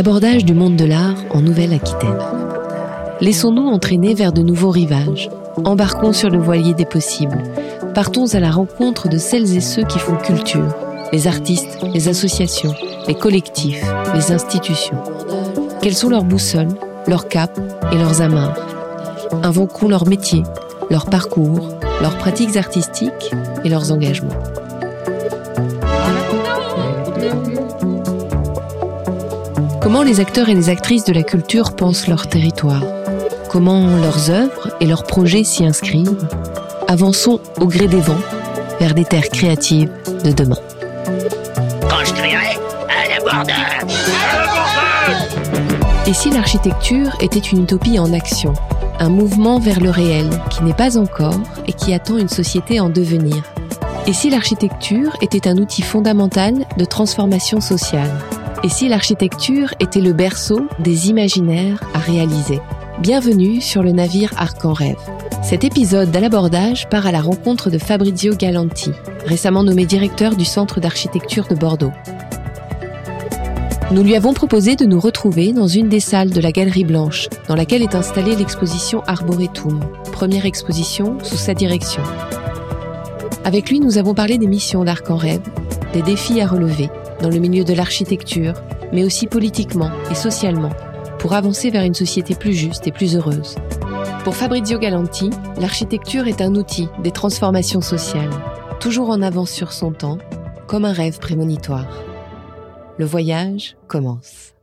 l'abordage du monde de l'art en Nouvelle-Aquitaine. Laissons-nous entraîner vers de nouveaux rivages. Embarquons sur le voilier des possibles. Partons à la rencontre de celles et ceux qui font culture, les artistes, les associations, les collectifs, les institutions. Quelles sont leurs boussoles, leurs capes et leurs amarres? Invoquons leur métier, leur parcours, leurs pratiques artistiques et leurs engagements. Comment les acteurs et les actrices de la culture pensent leur territoire? Comment leurs œuvres et leurs projets s'y inscrivent? Avançons au gré des vents vers des terres créatives de demain. Quand je crierai à la Et si l'architecture était une utopie en action un mouvement vers le réel qui n'est pas encore et qui attend une société en devenir? Et si l'architecture était un outil fondamental de transformation sociale? Et si l'architecture était le berceau des imaginaires à réaliser? Bienvenue sur le navire Arc en Rêve. Cet épisode d'À l'abordage part à la rencontre de Fabrizio Galanti, récemment nommé directeur du Centre d'architecture de Bordeaux. Nous lui avons proposé de nous retrouver dans une des salles de la Galerie Blanche, dans laquelle est installée l'exposition Arboretum, première exposition sous sa direction. Avec lui, nous avons parlé des missions d'Arc en Rêve, des défis à relever dans le milieu de l'architecture, mais aussi politiquement et socialement, pour avancer vers une société plus juste et plus heureuse. Pour Fabrizio Galanti, l'architecture est un outil des transformations sociales, toujours en avance sur son temps, comme un rêve prémonitoire. Le voyage commence.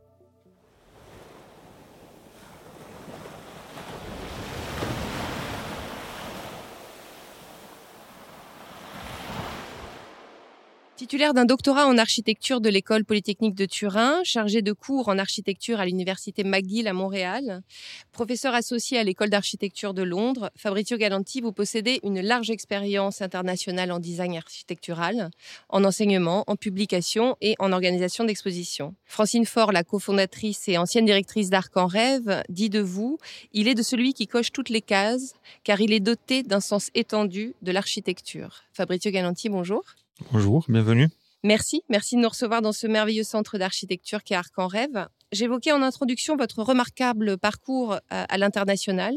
Titulaire d'un doctorat en architecture de l'école polytechnique de Turin, chargé de cours en architecture à l'université McGill à Montréal, professeur associé à l'école d'architecture de Londres, Fabrizio Galanti, vous possédez une large expérience internationale en design architectural, en enseignement, en publication et en organisation d'expositions. Francine Faure, la cofondatrice et ancienne directrice d'Arc en Rêve, dit de vous, il est de celui qui coche toutes les cases, car il est doté d'un sens étendu de l'architecture. Fabrizio Galanti, bonjour. Bonjour, bienvenue. Merci, merci de nous recevoir dans ce merveilleux centre d'architecture qui est Arc en Rêve. J'évoquais en introduction votre remarquable parcours euh, à, l'international.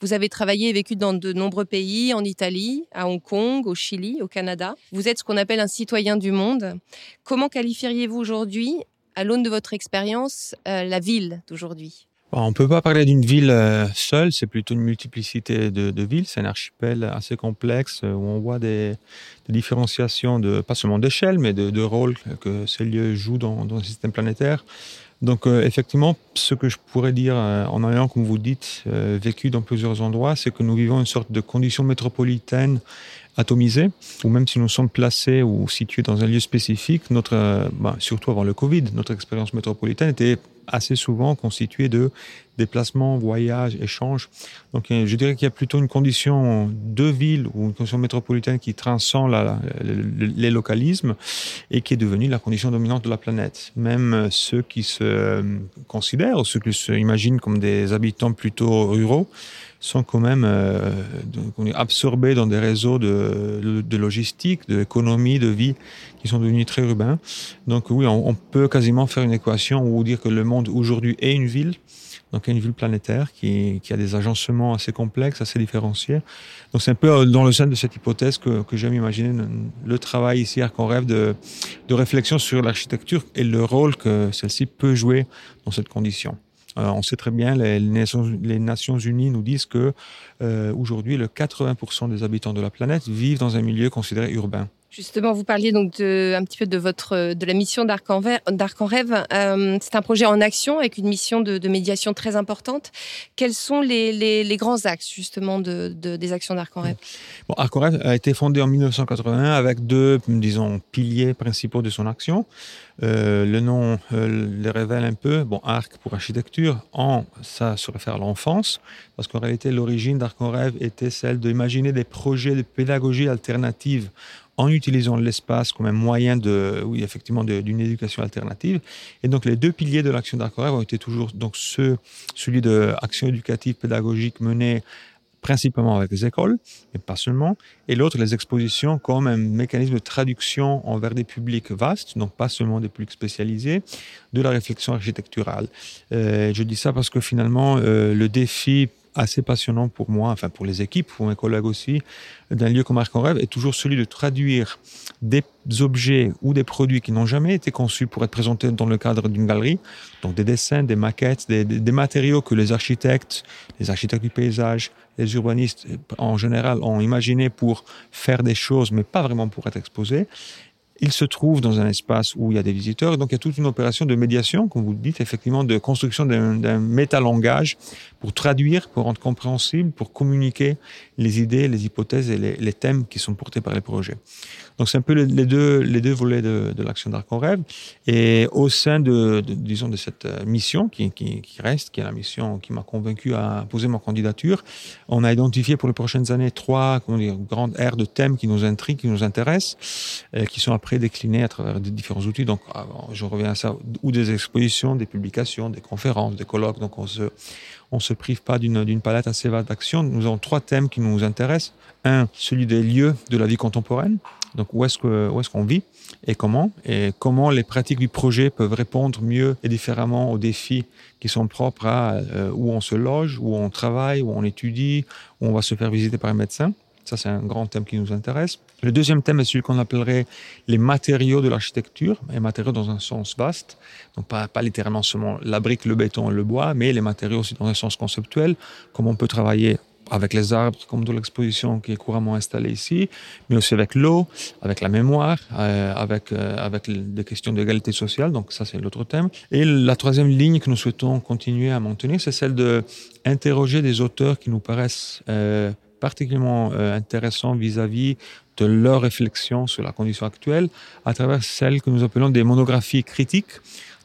Vous avez travaillé et vécu dans de nombreux pays, en Italie, à Hong Kong, au Chili, au Canada. Vous êtes ce qu'on appelle un citoyen du monde. Comment qualifieriez-vous aujourd'hui, à l'aune de votre expérience, euh, la ville d'aujourd'hui? On ne peut pas parler d'une ville euh, seule, c'est plutôt une multiplicité de, villes. C'est un archipel assez complexe euh, où on voit des, différenciations, de, pas seulement d'échelle, mais de, rôle que ces lieux jouent dans le système planétaire. Donc euh, effectivement, ce que je pourrais dire en ayant, comme vous dites, vécu dans plusieurs endroits, c'est que nous vivons une sorte de condition métropolitaine atomisée, ou même si nous sommes placés ou situés dans un lieu spécifique, notre, bah, surtout avant le Covid, notre expérience métropolitaine était assez souvent constitué de déplacements, voyages, échanges. Donc euh, je dirais qu'il y a plutôt une condition de ville ou une condition métropolitaine qui transcend les localismes et qui est devenue la condition dominante de la planète. Même ceux qui se considèrent ou ceux qui se imaginent comme des habitants plutôt ruraux sont quand même euh, absorbés dans des réseaux de, de, logistique, d'économie, de vie qui sont devenus très urbains. Donc oui, on, peut quasiment faire une équation où dire que le monde aujourd'hui est une ville, donc une ville planétaire qui, qui, a des agencements assez complexes, assez différenciés. Donc c'est un peu dans le sein de cette hypothèse que, que j'aime imaginer le travail ici qu'on rêve de, de réflexion sur l'architecture et le rôle que celle-ci peut jouer dans cette condition. Euh, on sait très bien, les, les, Nations, Unies nous disent que euh, aujourd'hui, le 80% des habitants de la planète vivent dans un milieu considéré urbain. Justement, vous parliez donc de, un petit peu de votre de la mission d'Arc en, Rêve. Euh, c'est un projet en action avec une mission de, médiation très importante. Quels sont les, grands axes justement de, des actions d'Arc en Rêve? Bon, Arc en Rêve a été fondé en 1981 avec deux, disons, piliers principaux de son action. Euh, le nom euh, le révèle un peu. Bon, arc pour architecture, en, ça se réfère à l'enfance, parce qu'en réalité, l'origine d'Arc en Rêve était celle d'imaginer des projets de pédagogie alternative en utilisant l'espace comme un moyen de, oui, effectivement, d'une éducation alternative. Et donc, les deux piliers de l'action d'Arc en Rêve ont été toujours donc celui de éducative pédagogique menée principalement avec les écoles, mais pas seulement, et l'autre, les expositions comme un mécanisme de traduction envers des publics vastes, donc pas seulement des publics spécialisés, de la réflexion architecturale. Euh, je dis ça parce que finalement, euh, le défi assez passionnant pour moi, enfin pour les équipes, pour mes collègues aussi, d'un lieu comme Arc en Rêve est toujours celui de traduire des objets ou des produits qui n'ont jamais été conçus pour être présentés dans le cadre d'une galerie, donc des dessins, des maquettes, des, des, matériaux que les architectes, les architectes du paysage, les urbanistes en général ont imaginé pour faire des choses, mais pas vraiment pour être exposés il se trouve dans un espace où il y a des visiteurs. Donc, il y a toute une opération de médiation, comme vous le dites, effectivement, de construction d'un métalangage pour traduire, pour rendre compréhensible, pour communiquer les idées, les hypothèses et les, les thèmes qui sont portés par les projets. Donc, c'est un peu les deux, les deux volets de, l'action d'Arc en Rêve. Et au sein de, disons, de cette euh, mission qui, qui, reste, qui est la mission qui m'a convaincu à poser ma candidature, on a identifié pour les prochaines années trois comment dire, grandes aires de thèmes qui nous intriguent, qui nous intéressent, et qui sont après décliné à travers des différents outils. Donc, ah, je reviens à ça, ou des expositions, des publications, des conférences, des colloques. Donc, on se, on se prive pas d'une palette assez vaste d'actions. Nous avons trois thèmes qui nous intéressent. Un, celui des lieux de la vie contemporaine. Donc, où est-ce que, où est-ce qu'on vit et comment? Et comment les pratiques du projet peuvent répondre mieux et différemment aux défis qui sont propres à euh, où on se loge, où on travaille, où on étudie, où on va se faire visiter par un médecin? Ça, c'est un grand thème qui nous intéresse. Le deuxième thème est celui qu'on appellerait les matériaux de l'architecture, et matériaux dans un sens vaste. Donc, pas, pas littéralement seulement la brique, le béton et le bois, mais les matériaux aussi dans un sens conceptuel, comme on peut travailler avec les arbres, comme dans l'exposition qui est couramment installée ici, mais aussi avec l'eau, avec la mémoire, euh, avec, euh, avec des questions d'égalité sociale. Donc ça, c'est l'autre thème. Et la troisième ligne que nous souhaitons continuer à maintenir, c'est celle de interroger des auteurs qui nous paraissent euh, particulièrement euh, intéressant vis-à-vis de leur réflexion sur la condition actuelle à travers celles que nous appelons des monographies critiques.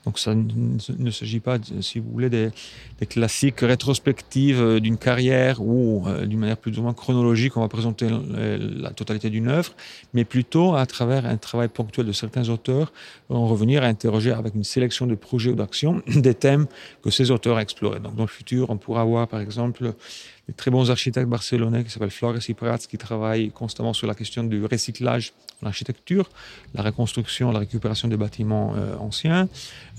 Donc ça ne s'agit pas, si vous voulez, des, des classiques rétrospectives euh, d'une carrière ou euh, d'une manière plus ou moins chronologique, on va présenter la totalité d'une œuvre, mais plutôt à travers un travail ponctuel de certains auteurs, en revenir à interroger avec une sélection de projets ou d'actions des thèmes que ces auteurs explorent. Donc dans le futur, on pourra avoir par exemple des très bons architectes barcelonais qui s'appellent Flores y Prats, qui travaillent constamment sur la question du recyclage en architecture, la reconstruction, la récupération des bâtiments euh, anciens.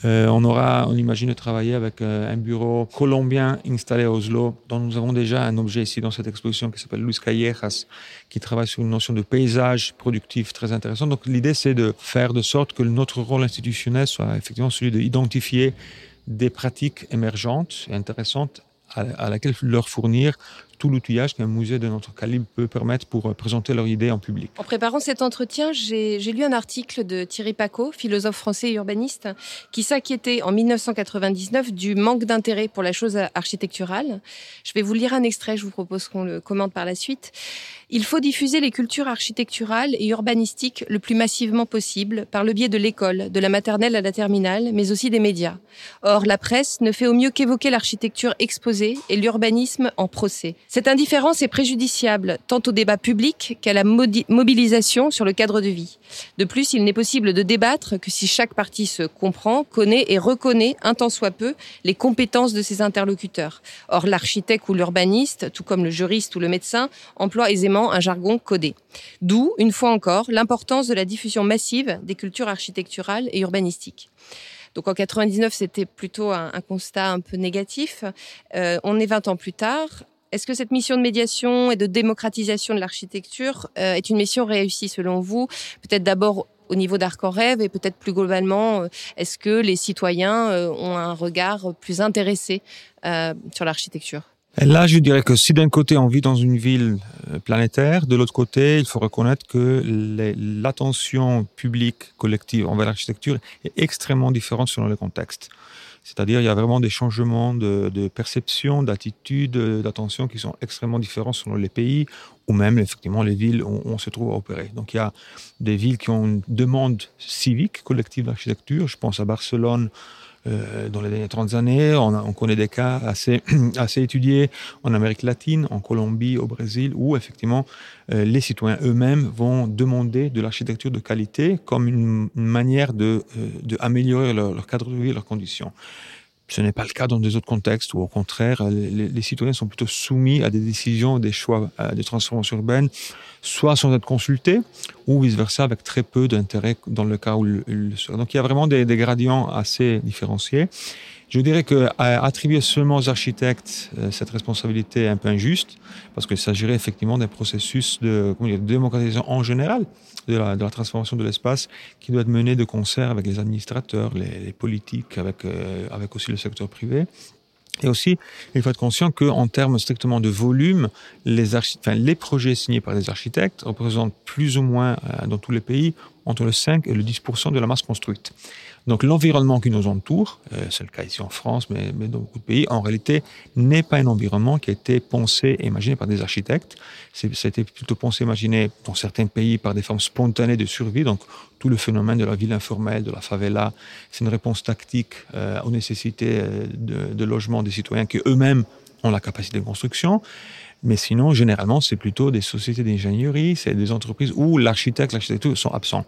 Euh, on aura, on imagine travailler avec euh, un bureau colombien installé à Oslo, dont nous avons déjà un objet ici dans cette exposition qui s'appelle Luis Callejas, qui travaille sur une notion de paysage productif très intéressant. Donc l'idée, c'est de faire de sorte que notre rôle institutionnel soit effectivement celui d'identifier des pratiques émergentes et intéressantes à laquelle leur fournir tout l'outillage qu'un musée de notre calibre peut permettre pour présenter leur idée en public. En préparant cet entretien, j'ai lu un article de Thierry Paco, philosophe français et urbaniste, qui s'inquiétait en 1999 du manque d'intérêt pour la chose architecturale. Je vais vous lire un extrait, je vous propose qu'on le commente par la suite. Il faut diffuser les cultures architecturales et urbanistiques le plus massivement possible par le biais de l'école, de la maternelle à la terminale, mais aussi des médias. Or, la presse ne fait au mieux qu'évoquer l'architecture exposée et l'urbanisme en procès. Cette indifférence est préjudiciable tant au débat public qu'à la mobilisation sur le cadre de vie. De plus, il n'est possible de débattre que si chaque partie se comprend, connaît et reconnaît un tant soit peu les compétences de ses interlocuteurs. Or, l'architecte ou l'urbaniste, tout comme le juriste ou le médecin, emploie aisément un jargon codé. D'où, une fois encore, l'importance de la diffusion massive des cultures architecturales et urbanistiques. Donc en 99, c'était plutôt un, un, constat un peu négatif. Euh, on est 20 ans plus tard. Est-ce que cette mission de médiation et de démocratisation de l'architecture euh, est une mission réussie selon vous? Peut-être d'abord au niveau d'Arc en Rêve et peut-être plus globalement, euh, est-ce que les citoyens euh, ont un regard plus intéressé sur l'architecture? Là, je dirais que si d'un côté on vit dans une ville planétaire, de l'autre côté, il faut reconnaître que l'attention publique collective envers l'architecture est extrêmement différente selon le contexte. C'est-à-dire, il y a vraiment des changements de, perception, d'attitude, d'attention qui sont extrêmement différents selon les pays ou même effectivement les villes où on se trouve à opérer. Donc il y a des villes qui ont une demande civique collective d'architecture. Je pense à Barcelone, euh, dans les dernières 30 années. On, connaît des cas assez, assez étudiés en Amérique latine, en Colombie, au Brésil, où effectivement euh, les citoyens eux-mêmes vont demander de l'architecture de qualité comme une, manière de, euh, de leur, leur cadre de vie, leurs conditions. Ce n'est pas le cas dans des autres contextes où, au contraire, les, citoyens sont plutôt soumis à des décisions, des choix de transformation urbaine, soit sans être consultés, ou vice-versa, avec très peu d'intérêt dans le cas où le, Donc il y a vraiment des gradients assez différenciés. Je dirais que attribuer seulement aux architectes euh, cette responsabilité est un peu injuste, parce qu'il s'agirait effectivement d'un processus de, démocratisation en général de la, transformation de l'espace qui doit être mené de concert avec les administrateurs, les, politiques, avec, euh, avec aussi le secteur privé. Et aussi, il faut être conscient qu'en termes strictement de volume, les projets signés par les architectes représentent plus ou moins euh, dans tous les pays entre le 5 et le 10% de la masse construite. Donc l'environnement qui nous entoure, euh, c'est le cas ici en France, mais, dans beaucoup de pays, en réalité, n'est pas un environnement qui a été pensé et imaginé par des architectes. Été plutôt pensé imaginé dans certains pays par des formes spontanées de survie. Donc tout le phénomène de la ville informelle, de la favela, c'est une réponse tactique euh, aux nécessités euh, de, de logement des citoyens qui eux-mêmes ont la capacité de construction. Mais sinon, généralement, c'est plutôt des sociétés d'ingénierie, c'est des entreprises où l'architecte, l'architecture sont absents.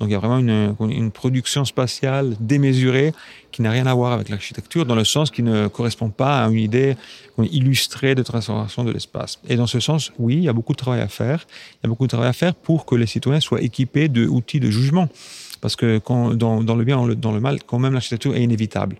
Donc il y a vraiment une, production spatiale démesurée qui n'a rien à voir avec l'architecture, dans le sens qui ne correspond pas à une idée illustrée de transformation de l'espace. Et dans ce sens, oui, il y a beaucoup de travail à faire. Il y a beaucoup de travail à faire pour que les citoyens soient équipés d'outils de jugement. Parce que quand, dans, dans, le bien, dans le mal, quand même, l'architecture est inévitable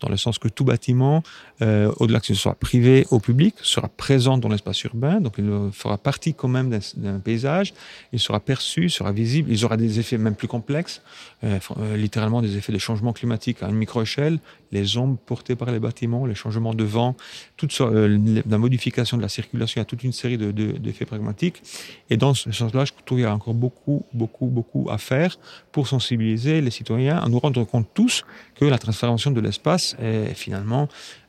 dans le sens que tout bâtiment, euh, au-delà que ce soit privé ou public, sera présent dans l'espace urbain, donc il fera partie quand même d'un paysage, il sera perçu, sera visible, il aura des effets même plus complexes, euh, euh, littéralement des effets de changement climatique à une micro-échelle, les ombres portées par les bâtiments, les changements de vent, toute la modification de la circulation, il y a toute une série d'effets de, de, pragmatiques. Et dans ce sens-là, je trouve qu'il y a encore beaucoup, beaucoup, beaucoup à faire pour sensibiliser les citoyens, à nous rendre compte tous que la transformation de l'espace est finalement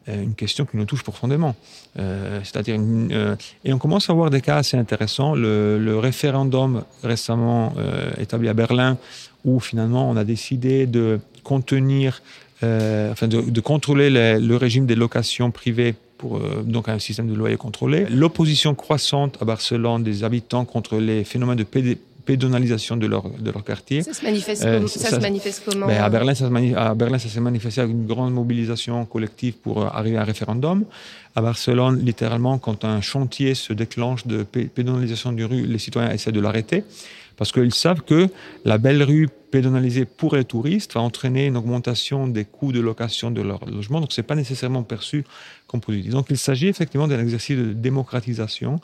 euh, une question qui nous touche profondément. Euh, C'est-à-dire, euh, et on commence à voir des cas assez intéressants. Le, référendum récemment établi à Berlin, où finalement on a décidé de contenir, enfin de, contrôler le régime des locations privées pour donc un système de loyer contrôlé. L'opposition croissante à Barcelone des habitants contre les phénomènes de pédonalisation de leur, de leur quartier. Ça se manifeste, euh, ça, ça, se manifeste comment ben à, Berlin, ça se à Berlin, ça s'est manifesté avec une grande mobilisation collective pour euh, arriver à un référendum. À Barcelone, littéralement, quand un chantier se déclenche de pédonalisation du rue, les citoyens essaient de l'arrêter parce qu'ils savent que la belle rue pédonalisée pour les touristes va entraîner une augmentation des coûts de location de leur logement. Donc, ce n'est pas nécessairement perçu comme positif. Donc, il s'agit effectivement d'un exercice de démocratisation.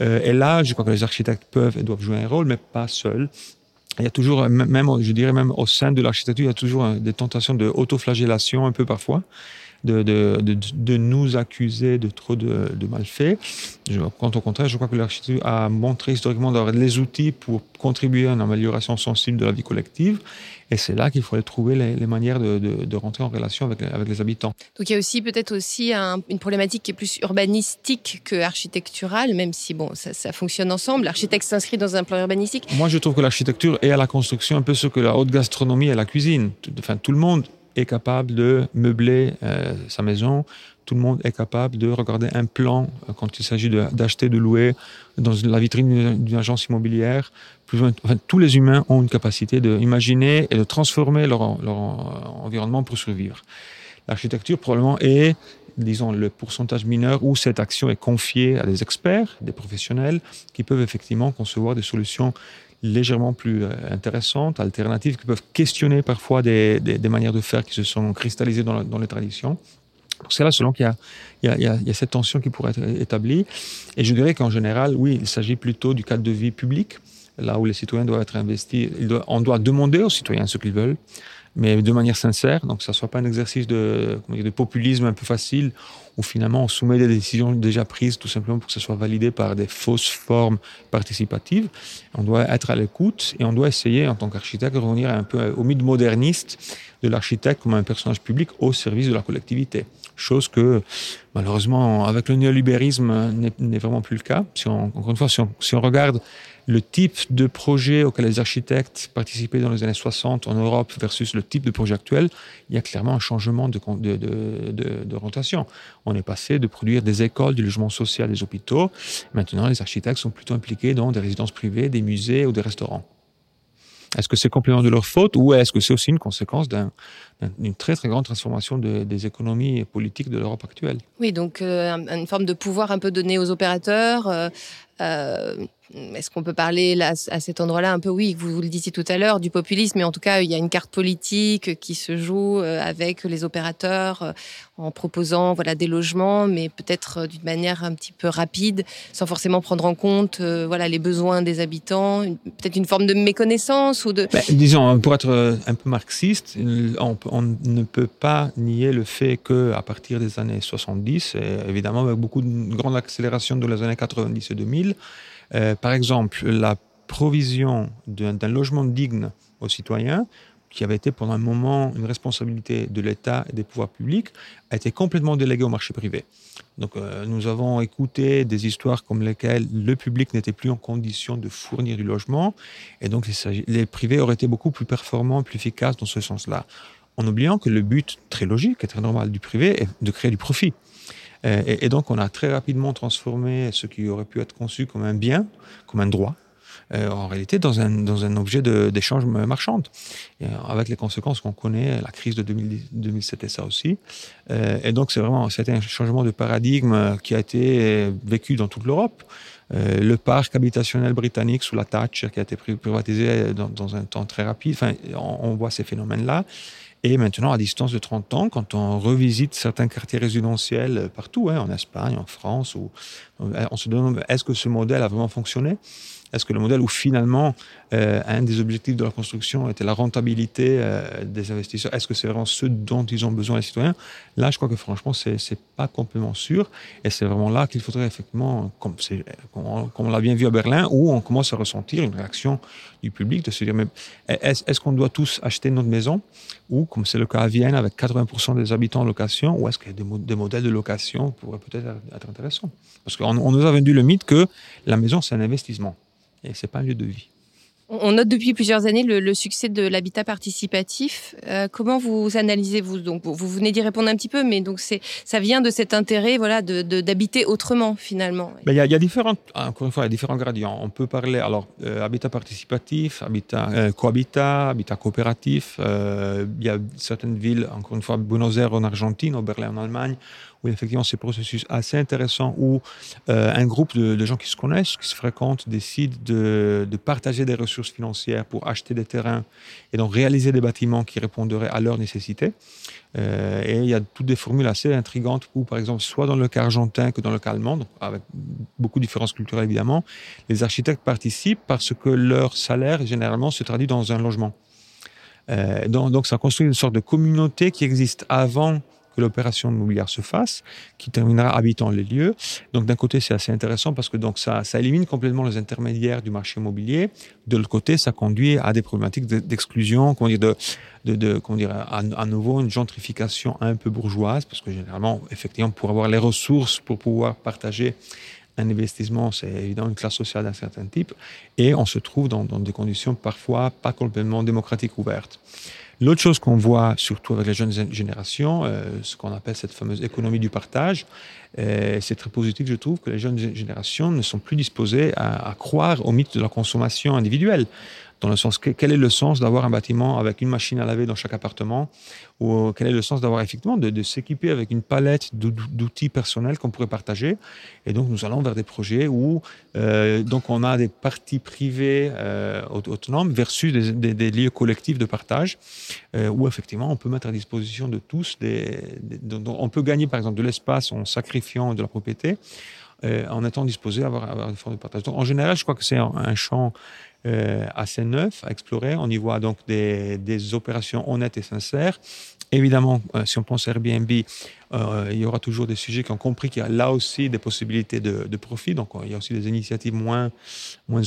Euh, et là, je crois que les architectes peuvent et doivent jouer un rôle, mais pas seuls. Il y a toujours, même, je dirais même au sein de l'architecture, il y a toujours des tentations de autoflagellation un peu parfois de, de, de, de nous accuser de trop de, de malfaits. Quant au contraire, je crois que l'architecture a montré historiquement d'avoir les outils pour contribuer à une amélioration sensible de la vie collective. Et c'est là qu'il fallait trouver les, les manières de, de, de, rentrer en relation avec, avec les habitants. Donc il y a aussi peut-être aussi un, une problématique qui est plus urbanistique que architecturale, même si bon, ça, ça fonctionne ensemble. L'architecte s'inscrit dans un plan urbanistique. Moi, je trouve que l'architecture est à la construction un peu ce que la haute gastronomie est à la cuisine. Enfin, tout le monde est capable de meubler euh, sa maison. Tout le monde est capable de regarder un plan euh, quand il s'agit d'acheter, de, louer dans la vitrine d'une agence immobilière. Tous les humains ont une capacité d'imaginer et de transformer leur, leur environnement pour survivre. L'architecture probablement est disons, le pourcentage mineur où cette action est confiée à des experts, des professionnels, qui peuvent effectivement concevoir des solutions légèrement plus euh, intéressantes, alternatives, qui peuvent questionner parfois des, des, manières de faire qui se sont cristallisées dans, dans les traditions. C'est là selon qu'il y, y, y, a cette tension qui pourrait être établie. Et je dirais qu'en général, oui, il s'agit plutôt du cadre de vie public, là où les citoyens doivent être investis. On doit demander aux citoyens ce qu'ils veulent, mais de manière sincère, donc que ça ne soit pas un exercice de, populisme un peu facile, où finalement on soumet des décisions déjà prises tout simplement pour que ce soit validé par des fausses formes participatives. On doit être à l'écoute et on doit essayer, en tant qu'architecte, de revenir un peu au mythe moderniste de l'architecte comme un personnage public au service de la collectivité. Chose que, malheureusement, avec le néolibérisme, n'est vraiment plus le cas. Si on, encore une fois, si on regarde le type de projet auquel les architectes participaient dans les années 60 en Europe versus le type de projet actuel, il y a clairement un changement de, de, de, de. On est passé de produire des écoles, du logement social, des hôpitaux. Maintenant, les architectes sont plutôt impliqués dans des résidences privées, des musées ou des restaurants. Est-ce que c'est complément de leur faute ou est-ce que c'est aussi une conséquence d'une très très grande transformation des économies politiques de l'Europe actuelle? Oui, donc euh, une forme de pouvoir un peu donné aux opérateurs. Euh, euh, est-ce qu'on peut parler à cet endroit-là un peu, oui, vous, vous le disiez tout à l'heure, du populisme, mais en tout cas, il y a une carte politique qui se joue euh, avec les opérateurs euh, en proposant voilà des logements, mais peut-être euh, d'une manière un petit peu rapide, sans forcément prendre en compte voilà les besoins des habitants, peut-être une forme de méconnaissance ou de. Ben, disons, pour être un peu marxiste, on, ne peut pas nier le fait que à partir des années 70, et évidemment avec beaucoup de grande accélération de les années 90 et 2000, euh, par exemple, la provision d'un logement digne aux citoyens, qui avait été pendant un moment une responsabilité de l'État et des pouvoirs publics, a été complètement déléguée au marché privé. Donc, euh, nous avons écouté des histoires comme lesquelles le public n'était plus en condition de fournir du logement, et donc les, les privés auraient été beaucoup plus performants, plus efficaces dans ce sens-là, en oubliant que le but très logique et très normal du privé est de créer du profit. Euh, et, donc, on a très rapidement transformé ce qui aurait pu être conçu comme un bien, comme un droit, euh, en réalité dans un, dans un objet d'échange marchand. Et euh, avec les conséquences qu'on connaît, la crise de 2007 et ça aussi. et donc, c'est vraiment un changement de paradigme qui a été vécu dans toute l'Europe. le parc habitationnel britannique sous la Thatcher qui a été privatisé dans, un temps très rapide. Enfin, on voit ces phénomènes-là. Et maintenant, à distance de 30 ans, quand on revisite certains quartiers résidentiels partout, hein, en Espagne, en France, où on se demande est-ce que ce modèle a vraiment fonctionné? Est-ce que le modèle où finalement euh, un des objectifs de la construction était la rentabilité euh, des investisseurs, est-ce que c'est vraiment ce dont ils ont besoin les citoyens? Là, je crois que franchement, c'est n'est pas complètement sûr. Et c'est vraiment là qu'il faudrait effectivement, comme, on l'a bien vu à Berlin, où on commence à ressentir une réaction du public de se dire mais est-ce qu'on doit tous acheter notre maison? Ou comme c'est le cas à Vienne avec 80% des habitants en location ou est-ce qu'il y a des, modèles de location pourraient peut-être être intéressants? Parce qu'on on nous a vendu le mythe que la maison c'est un investissement. Et c'est pas un lieu de vie. On note depuis plusieurs années le, succès de l'habitat participatif. Euh, comment vous analysez-vous Donc, vous, venez d'y répondre un petit peu, mais donc ça vient de cet intérêt, voilà, d'habiter autrement finalement. Ben, il y, a, y, a différents, encore une fois, il y a différents gradients. On peut parler alors euh, habitat participatif, habitat euh, cohabitat, habitat coopératif. il y a certaines villes, encore une fois, Buenos Aires en Argentine, au Berlin en Allemagne, où effectivement c'est un processus assez intéressant où euh, un groupe de, gens qui se connaissent, qui se fréquentent, décident de, partager des ressources financières pour acheter des terrains et donc réaliser des bâtiments qui répondraient à leurs nécessités. Euh, et il y a toutes des formules assez intrigantes où, par exemple, soit dans le cas argentin que dans le cas allemand, donc avec beaucoup de différences culturelles évidemment, les architectes participent parce que leur salaire généralement se traduit dans un logement. Euh, donc ça construit une sorte de communauté qui existe avant que l'opération immobilière se fasse, qui terminera habitant les lieux. Donc d'un côté, c'est assez intéressant parce que donc ça, élimine complètement les intermédiaires du marché immobilier. De l'autre côté, ça conduit à des problématiques d'exclusion, comment dire, de, comment dire, à, nouveau une gentrification un peu bourgeoise, parce que généralement, effectivement, pour avoir les ressources pour pouvoir partager un investissement, c'est évidemment une classe sociale d'un certain type, et on se trouve dans des conditions parfois pas complètement démocratiques ouvertes. L'autre chose qu'on voit, surtout avec les jeunes générations, euh, ce qu'on appelle cette fameuse économie du partage, euh, c'est très positif, je trouve, que les jeunes générations ne sont plus disposées à, à croire au mythe de la consommation individuelle dans le sens quel est le sens d'avoir un bâtiment avec une machine à laver dans chaque appartement? Ou quel est le sens d'avoir effectivement de, s'équiper avec une palette d'outils personnels qu'on pourrait partager? Et donc nous allons vers des projets où euh, donc on a des parties privées euh, autonomes versus des, lieux collectifs de partage euh, où effectivement on peut mettre à disposition de tous des, on peut gagner par exemple de l'espace en sacrifiant de la propriété en étant disposé à avoir, avoir une forme de partage. Donc, en général, je crois que c'est un champ euh, assez neuf à explorer. On y voit donc des, opérations honnêtes et sincères. Évidemment, euh, si on pense à Airbnb, euh, il y aura toujours des sujets qui ont compris qu'il y a là aussi des possibilités de, profit. Donc, il y a aussi des initiatives moins,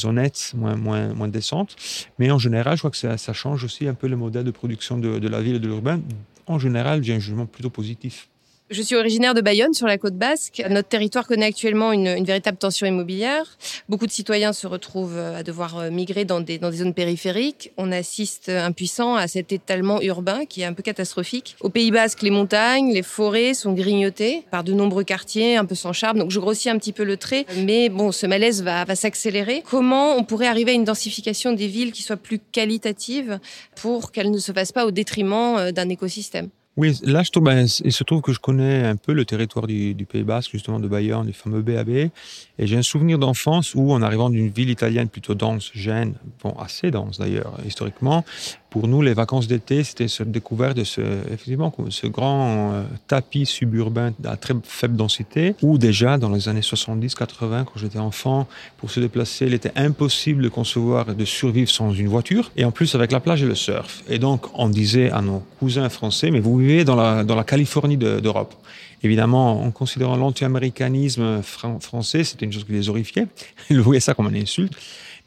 honnêtes, moins, décentes. Mais en général, je crois que ça, ça change aussi un peu le modèle de production de, de la ville et de l'urbain. En général, j'ai un jugement plutôt positif Je suis originaire de Bayonne, sur la côte basque. Notre territoire connaît actuellement une, véritable tension immobilière. Beaucoup de citoyens se retrouvent euh, à devoir euh, migrer dans des, zones périphériques. On assiste euh, impuissant à cet étalement urbain qui est un peu catastrophique. Au Pays basque, les montagnes, les forêts sont grignotées par de nombreux quartiers un peu sans charme. Donc je grossis un petit peu le trait, mais bon, ce malaise va, va s'accélérer. Comment on pourrait arriver à une densification des villes qui soit plus qualitative pour qu'elle ne se fasse pas au détriment d'un écosystème? Oui, là, je trouve, ben, il se trouve que je connais un peu le territoire du, Pays Basque, justement de Bayonne, du fameux BAB. Et j'ai un souvenir d'enfance où, en arrivant d'une ville italienne plutôt dense, Gênes, bon, assez dense d'ailleurs, historiquement, pour nous, les vacances d'été, c'était cette découverte de ce, effectivement, ce grand euh, tapis suburbain à très faible densité, où déjà dans les années 70-80, quand j'étais enfant, pour se déplacer, il était impossible de concevoir de survivre sans une voiture. Et en plus, avec la plage et le surf. Et donc, on disait à nos cousins français, mais vous vivez dans la, dans la Californie d'Europe. Évidemment, en considérant l'anti-américanisme français, c'était une chose qui les horrifiait. Ils voyaient ça comme une insulte.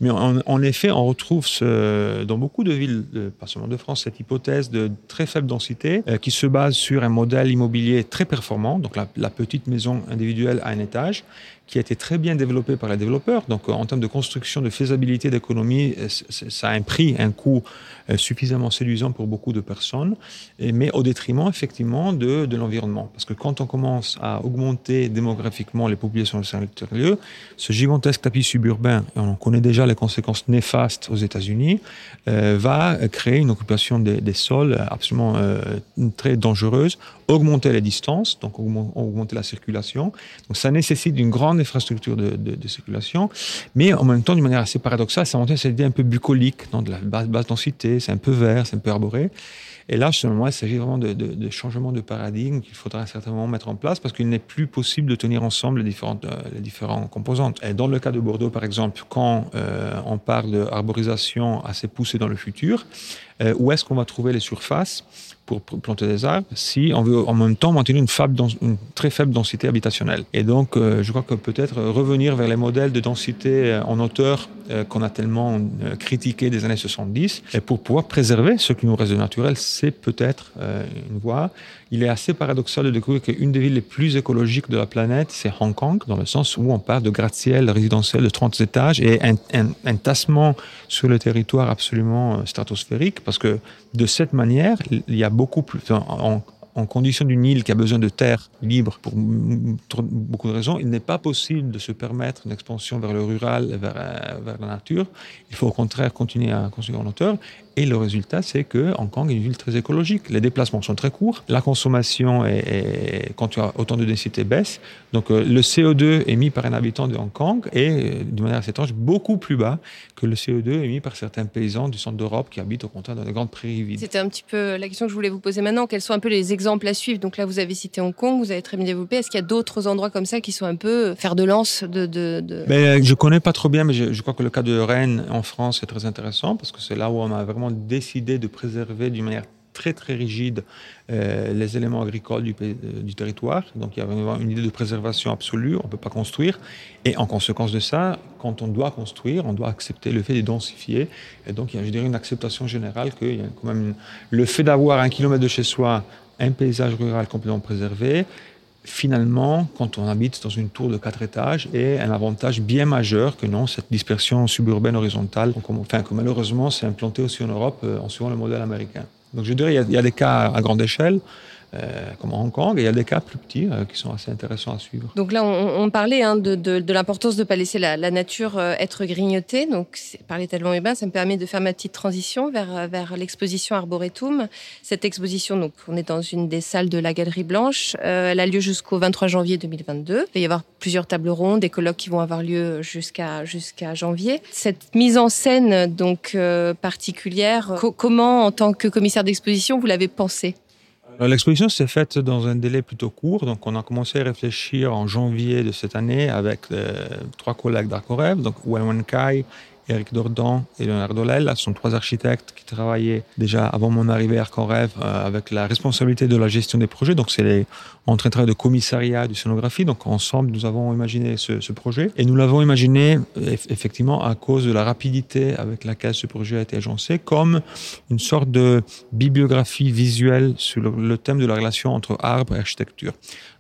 Mais en, effet, on retrouve ce, dans beaucoup de villes, pas seulement de France, cette hypothèse de très faible densité euh, qui se base sur un modèle immobilier très performant, donc la petite maison individuelle à un étage, qui a été très bien développé par les développeurs. Donc, en termes de construction, de faisabilité, d'économie, euh, ça a un prix, un coût euh, suffisamment séduisant pour beaucoup de personnes, mais au détriment, effectivement, de, l'environnement. Parce que quand on commence à augmenter démographiquement les populations de l'extérieur, ce gigantesque tapis suburbain, et on connaît déjà les conséquences néfastes aux États-Unis, euh, va créer une occupation des, sols absolument euh, très dangereuse, augmenter les distances, donc augmenter la circulation. Donc, ça nécessite une grande infrastructure de, circulation, mais en même temps, d'une manière assez paradoxale, ça monte cette idée un peu bucolique, dans de la basse, basse densité, c'est un peu vert, c'est un peu arboré. Et là, selon moi, il s'agit vraiment de, de, changement de paradigme qu'il faudra certainement mettre en place parce qu'il n'est plus possible de tenir ensemble les différentes, euh, les différentes composantes. Et dans le cas de Bordeaux, par exemple, quand euh, on parle d'arborisation assez poussée dans le futur, euh, où est-ce qu'on va trouver les surfaces? Pour planter des arbres si on veut en même temps maintenir une, très faible densité habitationnelle. Et donc, euh, je crois que peut-être revenir vers les modèles de densité euh, en hauteur euh, qu'on a tellement euh, critiqué des années 70, et pour pouvoir préserver ce qui nous reste de naturel, c'est peut-être euh, une voie. Il est assez paradoxal de découvrir qu'une des villes les plus écologiques de la planète, c'est Hong Kong, dans le sens où on parle de gratte-ciel résidentiel de 30 étages et un, un, tassement sur le territoire absolument stratosphérique, parce que de cette manière, il y a beaucoup plus, en condition d'une île qui a besoin de terre libre pour beaucoup de raisons, il n'est pas possible de se permettre une expansion vers le rural, vers, euh, vers la nature. Il faut au contraire continuer à construire en hauteur. Et le résultat, c'est que Hong Kong est une ville très écologique. Les déplacements sont très courts. La consommation, est, est quand tu as autant de densité, baisse. Donc euh, le CO2 émis par un habitant de Hong Kong est, euh, de manière assez étrange, beaucoup plus bas que le CO2 émis par certains paysans du centre d'Europe qui habitent au contraire dans les grandes prairies vides. C'était un petit peu la question que je voulais vous poser maintenant. Quels sont un peu les exemples à suivre? Donc là, vous avez cité Hong Kong, vous avez très bien développé. Est-ce qu'il y a d'autres endroits comme ça qui sont un peu fer de lance de... de, de... Ben, je connais pas trop bien, mais je, je crois que le cas de Rennes en France est très intéressant parce que c'est là où on a vraiment décidé de préserver d'une manière très très rigide euh, les éléments agricoles du, euh, du, territoire. Donc il y avait une idée de préservation absolue, on ne peut pas construire. Et en conséquence de ça, quand on doit construire, on doit accepter le fait de densifier. Et donc il y a, je dirais, une acceptation générale que y a quand même le fait d'avoir un kilomètre de chez soi un paysage rural complètement préservé, finalement, quand on habite dans une tour de quatre étages, est un avantage bien majeur que non, cette dispersion suburbaine horizontale, enfin, que malheureusement s'est implantée aussi en Europe euh, en suivant le modèle américain. Donc je dirais, il y a, il y a des cas à grande échelle, euh, comme Hong Kong, il y a des cas plus petits euh, qui sont assez intéressants à suivre. Donc là, on, parlait hein, de, l'importance de ne pas laisser la, nature euh, être grignotée. Donc, par l'étalement urbain, ça me permet de faire ma petite transition vers, vers l'exposition Arboretum. Cette exposition, donc, on est dans une des salles de la Galerie Blanche. Euh, elle a lieu jusqu'au 23 janvier 2022. Il va y avoir plusieurs tables rondes, des colloques qui vont avoir lieu jusqu'à janvier. Cette mise en scène donc euh, particulière, co comment, en tant que commissaire d'exposition, vous l'avez pensée? L'exposition s'est faite dans un délai plutôt court, donc on a commencé à réfléchir en janvier de cette année avec euh, trois collègues d'Arcorev, donc Wen Wen Kai, Eric Dordan et Leonard Dolel. Ce sont trois architectes qui travaillaient déjà avant mon arrivée à Arc-en-Rêve euh, avec la responsabilité de la gestion des projets. Donc, c'est les, train de commissariat de scénographie. Donc, ensemble, nous avons imaginé ce, ce projet. Et nous l'avons imaginé effectivement à cause de la rapidité avec laquelle ce projet a été agencé, comme une sorte de bibliographie visuelle sur le, le thème de la relation entre arbre et architecture.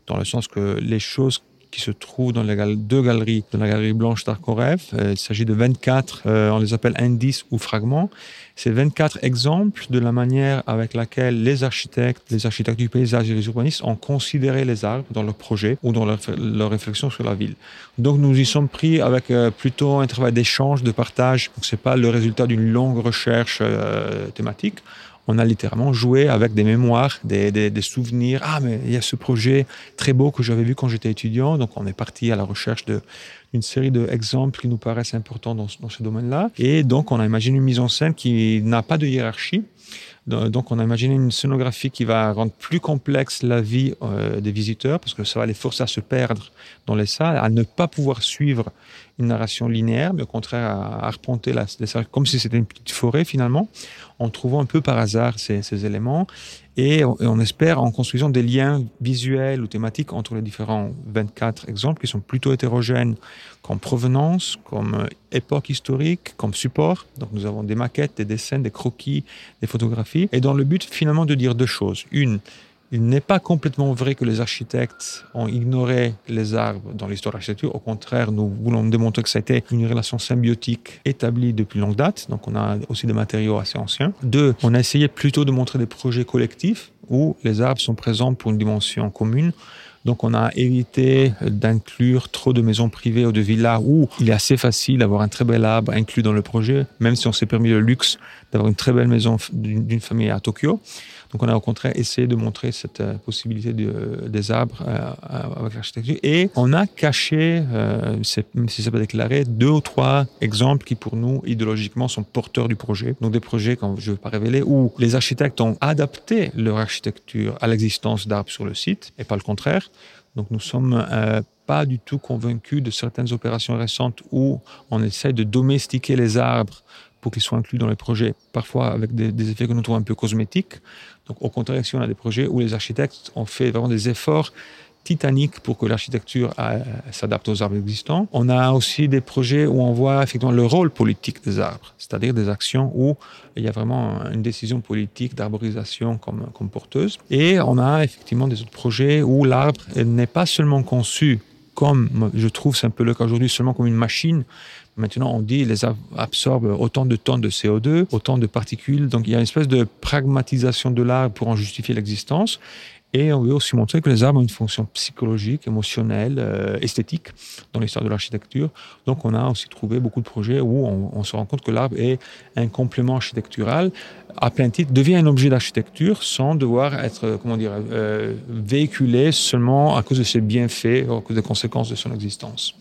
Dans le sens que les choses qui se trouvent dans les deux galeries, dans la galerie blanche d'Arcoref. Euh, il s'agit de 24, euh, on les appelle indices ou fragments. C'est 24 exemples de la manière avec laquelle les architectes, les architectes du paysage et les urbanistes ont considéré les arbres dans leur projet ou dans leur, leur réflexion sur la ville. Donc nous y sommes pris avec euh, plutôt un travail d'échange, de partage. Donc c'est pas le résultat d'une longue recherche thématique on a littéralement joué avec des mémoires, des, souvenirs. Ah, mais il y a ce projet très beau que j'avais vu quand j'étais étudiant. Donc, on est parti à la recherche d'une série d'exemples qui nous paraissent importants dans ce domaine-là. Et donc, on a imaginé une mise en scène qui n'a pas de hiérarchie. Donc, on a imaginé une scénographie qui va rendre plus complexe la vie euh, des visiteurs, parce que ça va les forcer à se perdre dans les salles, à ne pas pouvoir suivre une narration linéaire, mais au contraire à arpenter la, les comme si c'était une petite forêt finalement en trouvant un peu par hasard ces éléments. Et on, espère en construisant des liens visuels ou thématiques entre les différents 24 exemples qui sont plutôt hétérogènes comme provenance, comme euh, époque historique, comme support. Donc nous avons des maquettes, des dessins, des croquis, des photographies et dans le but finalement de dire deux choses. Une, il n'est pas complètement vrai que les architectes ont ignoré les arbres dans l'histoire de l'architecture. Au contraire, nous voulons démontrer que ça a été une relation symbiotique établie depuis longue date. Donc, on a aussi des matériaux assez anciens. Deux, on a essayé plutôt de montrer des projets collectifs où les arbres sont présents pour une dimension commune. Donc on a évité d'inclure trop de maisons privées ou de villas où il est assez facile d'avoir un très bel arbre inclus dans le projet, même si on s'est permis le luxe d'avoir une très belle maison d'une famille à Tokyo. Donc on a au contraire essayé de montrer cette euh, possibilité de, des arbres euh, avec l'architecture. Et on a caché, euh, même si ça pas déclaré, deux ou trois exemples qui pour nous, idéologiquement, sont porteurs du projet. Donc des projets, quand je ne veux pas révéler, où les architectes ont adapté leur architecture à l'existence d'arbres sur le site, et pas le contraire. Donc nous sommes pas du tout convaincus de certaines opérations récentes où on essaie de domestiquer les arbres pour qu'ils soient inclus dans les projets, parfois avec des, des effets que nous trouvons un peu cosmétiques. Donc, au contraire, si on a des projets où les architectes ont fait vraiment des efforts titaniques pour que l'architecture euh, s'adapte aux arbres existants. On a aussi des projets où on voit effectivement le rôle politique des arbres, c'est-à-dire des actions où il y a vraiment une décision politique d'arborisation comme, comme porteuse. Et on a effectivement des autres projets où l'arbre n'est pas seulement conçu comme, je trouve, c'est un peu le cas aujourd'hui, seulement comme une machine, Maintenant, on dit les absorbent autant de tonnes de CO2, autant de particules. Donc, il y a une espèce de pragmatisation de l'arbre pour en justifier l'existence. Et on veut aussi montrer que les arbres ont une fonction psychologique, émotionnelle, euh, esthétique dans l'histoire de l'architecture. Donc, on a aussi trouvé beaucoup de projets où on, se rend compte que l'arbre est un complément architectural à plein titre, devient un objet d'architecture sans devoir être, comment dire, euh, véhiculé seulement à cause de ses bienfaits, à cause des conséquences de son existence.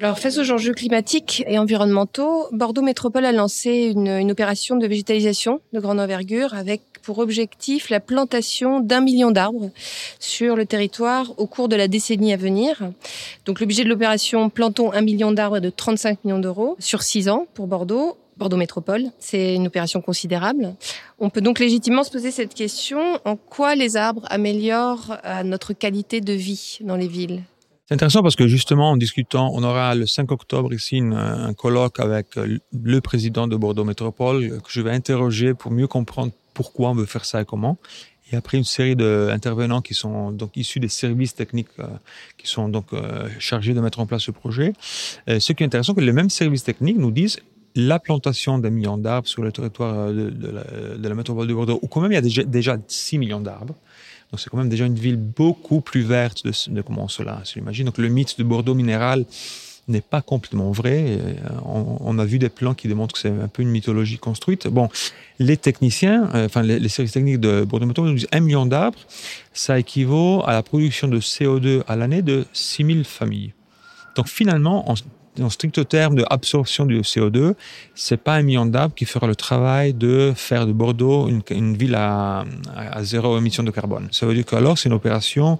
Alors, face aux enjeux climatiques et environnementaux, Bordeaux Métropole a lancé une, opération de végétalisation de grande envergure avec pour objectif la plantation d'un million d'arbres sur le territoire au cours de la décennie à venir. Donc, le budget de l'opération Plantons un million d'arbres est de 35 millions d'euros sur six ans pour Bordeaux. Bordeaux Métropole. C'est une opération considérable. On peut donc légitimement se poser cette question, en quoi les arbres améliorent euh, notre qualité de vie dans les villes? C'est intéressant parce que justement, en discutant, on aura le 5 octobre ici un colloque avec euh, le président de Bordeaux Métropole euh, que je vais interroger pour mieux comprendre pourquoi on veut faire ça et comment. Et après une série d'intervenants qui sont donc issus des services techniques euh, qui sont donc chargés de mettre en place ce projet. ce qui est intéressant, que les mêmes services techniques nous disent la plantation d'un million d'arbres sur le territoire de, de, la, de, la, métropole de Bordeaux, où quand même il y a déjà, déjà 6 millions d'arbres, donc c'est quand même déjà une ville beaucoup plus verte de, de comment cela s'imagine. Donc le mythe de Bordeaux minéral n'est pas complètement vrai. Euh, on, on, a vu des plans qui démontrent que c'est un peu une mythologie construite. Bon, les techniciens, euh, enfin les, services techniques de Bordeaux Métro nous disent un million d'arbres, ça équivaut à la production de CO2 à l'année de 6000 familles. Donc finalement, en en strict terme de absorption du CO2, c'est pas un million d'arbres qui fera le travail de faire de Bordeaux une, ville à, zéro émission de carbone. Ça veut dire qu'alors c'est une opération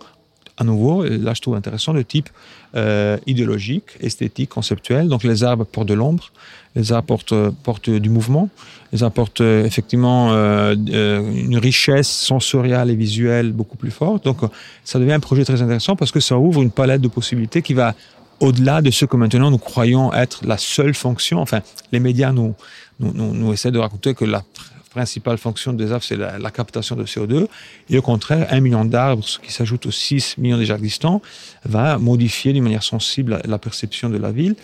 à nouveau, là je trouve intéressant, de type euh, idéologique, esthétique, conceptuel. Donc les arbres portent de l'ombre, les arbres portent, portent, du mouvement, les arbres portent euh, effectivement euh, une richesse sensorielle et visuelle beaucoup plus forte. Donc ça devient un projet très intéressant parce que ça ouvre une palette de possibilités qui va au-delà de ce que maintenant nous croyons être la seule fonction. Enfin, les médias nous, nous, nous, nous essaient de raconter que la principale fonction des arbres, c'est la, captation de CO2. Et au contraire, un million d'arbres, ce qui s'ajoute aux 6 millions déjà existants, va modifier d'une manière sensible la, perception de la ville,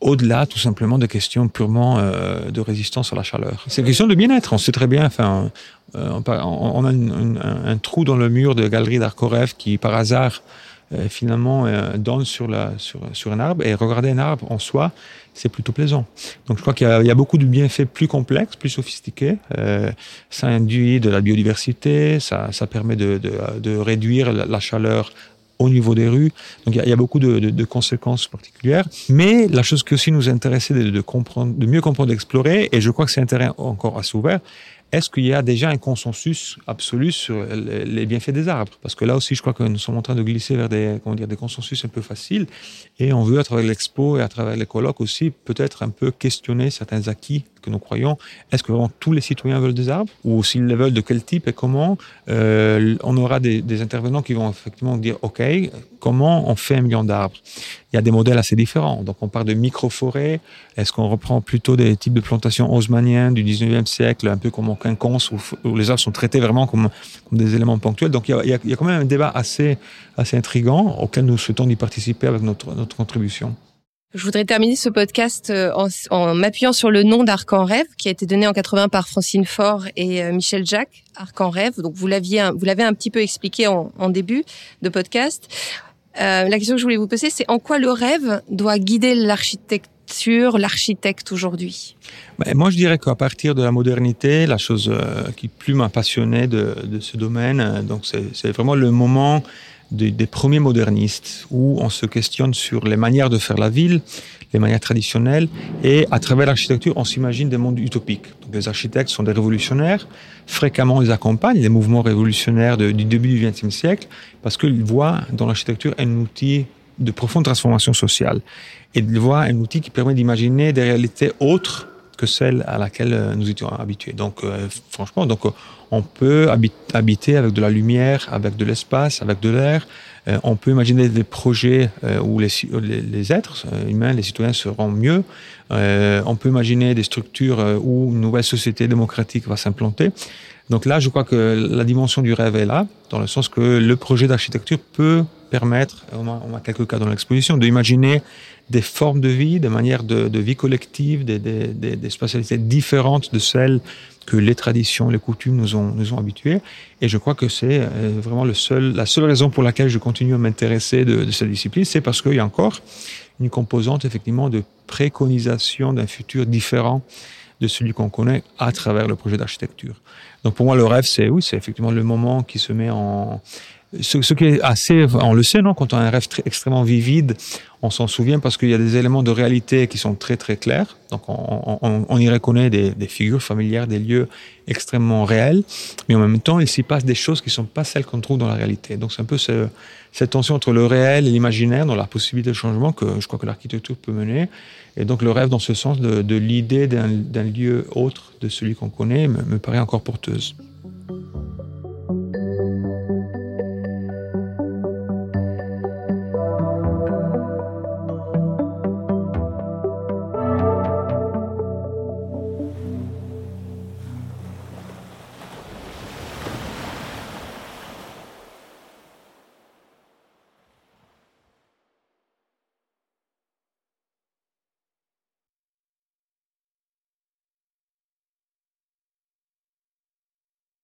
au-delà tout simplement de questions purement euh, de résistance à la chaleur. C'est une question de bien-être. On sait très bien, enfin, euh, on, a un, trou dans le mur de galerie d'Arcorev qui, par hasard, euh, finalement euh, sur, un arbre. Et regarder un arbre en soi, c'est plutôt plaisant. Donc je crois qu'il y, a beaucoup de bienfaits plus complexes, plus sophistiqués. Euh, ça induit de la biodiversité, ça, permet de, réduire la, chaleur au niveau des rues. Donc il y, a, beaucoup de, conséquences particulières. Mais la chose qui aussi nous intéressait de, comprendre, de mieux comprendre, d'explorer, et je crois que c'est intéressant encore à s'ouvrir, est-ce qu'il y a déjà un consensus absolu sur les bienfaits des arbres? Parce que là aussi, je crois que nous sommes en train de glisser vers des, comment dire, des consensus un peu faciles. Et on veut, à travers l'expo et à travers les colloques aussi, peut-être un peu questionner certains acquis que nous croyons. Est-ce que vraiment tous les citoyens veulent des arbres Ou s'ils les veulent, de quel type et comment euh, On aura des, intervenants qui vont effectivement dire, OK, comment on fait un million d'arbres? Il y a des modèles assez différents. Donc on part de micro-forêts. Est-ce qu'on reprend plutôt des types de plantations haussmanniennes du 19e siècle, un peu comme en quinconce, où, où les arbres sont traités vraiment comme, comme des éléments ponctuels? Donc il y, a, il y, a, quand même un débat assez, assez intrigant auquel nous souhaitons y participer avec notre, notre contribution. Je voudrais terminer ce podcast euh, en, m'appuyant sur le nom d'Arc en rêve qui a été donné en 80 par Francine Faure et euh, Michel Jacques. Arc en rêve. Donc vous l'aviez, vous l'avez un petit peu expliqué en, début de podcast. Euh, la question que je voulais vous poser, c'est en quoi le rêve doit guider l'architecture, l'architecte aujourd'hui? Ben, Moi, je dirais qu'à partir de la modernité, la chose qui plus m'a passionné de, de, ce domaine, donc c'est vraiment le moment des, premiers modernistes, où on se questionne sur les manières de faire la ville, les manières traditionnelles, et à travers l'architecture, on s'imagine des mondes utopiques. Donc, les architectes sont des révolutionnaires, fréquemment ils accompagnent les mouvements révolutionnaires du début du XXe siècle, parce qu'ils voient dans l'architecture un outil de profonde transformation sociale, et ils voient un outil qui permet d'imaginer des réalités autres celle à laquelle euh, nous étions habitués. Donc, euh, franchement, donc, on peut habiter avec de la lumière, avec de l'espace, avec de l'air. Euh, on peut imaginer des projets euh, où les, êtres euh, humains, les citoyens seront mieux. Euh, on peut imaginer des structures où une nouvelle société démocratique va s'implanter. Donc là, je crois que la dimension du rêve est là, dans le sens que le projet d'architecture peut permettre, on a, on a quelques cas dans l'exposition, d'imaginer des formes de vie, des manières de, vie collective, des, des, spatialités différentes de celles que les traditions, les coutumes nous ont, nous habitués. Et je crois que c'est euh, vraiment la seule raison pour laquelle je continue à m'intéresser de, de cette discipline, c'est parce qu'il y a encore une composante effectivement de préconisation d'un futur différent de celui qu'on connaît à travers le projet d'architecture. Donc pour moi, le rêve, c'est oui, c'est effectivement le moment qui se met en, ce, qui est assez, on le sait, non, quand on a un rêve extrêmement vivide, on s'en souvient parce qu'il y a des éléments de réalité qui sont très très clairs. Donc on, y reconnaît des, figures familières, des lieux extrêmement réels, mais en même temps, il s'y passe des choses qui sont pas celles qu'on trouve dans la réalité. Donc c'est un peu ce, cette tension entre le réel et l'imaginaire dans la possibilité de changement que je crois que l'architecture peut mener. Et donc le rêve dans ce sens de, l'idée d'un lieu autre de celui qu'on connaît me paraît encore porteuse.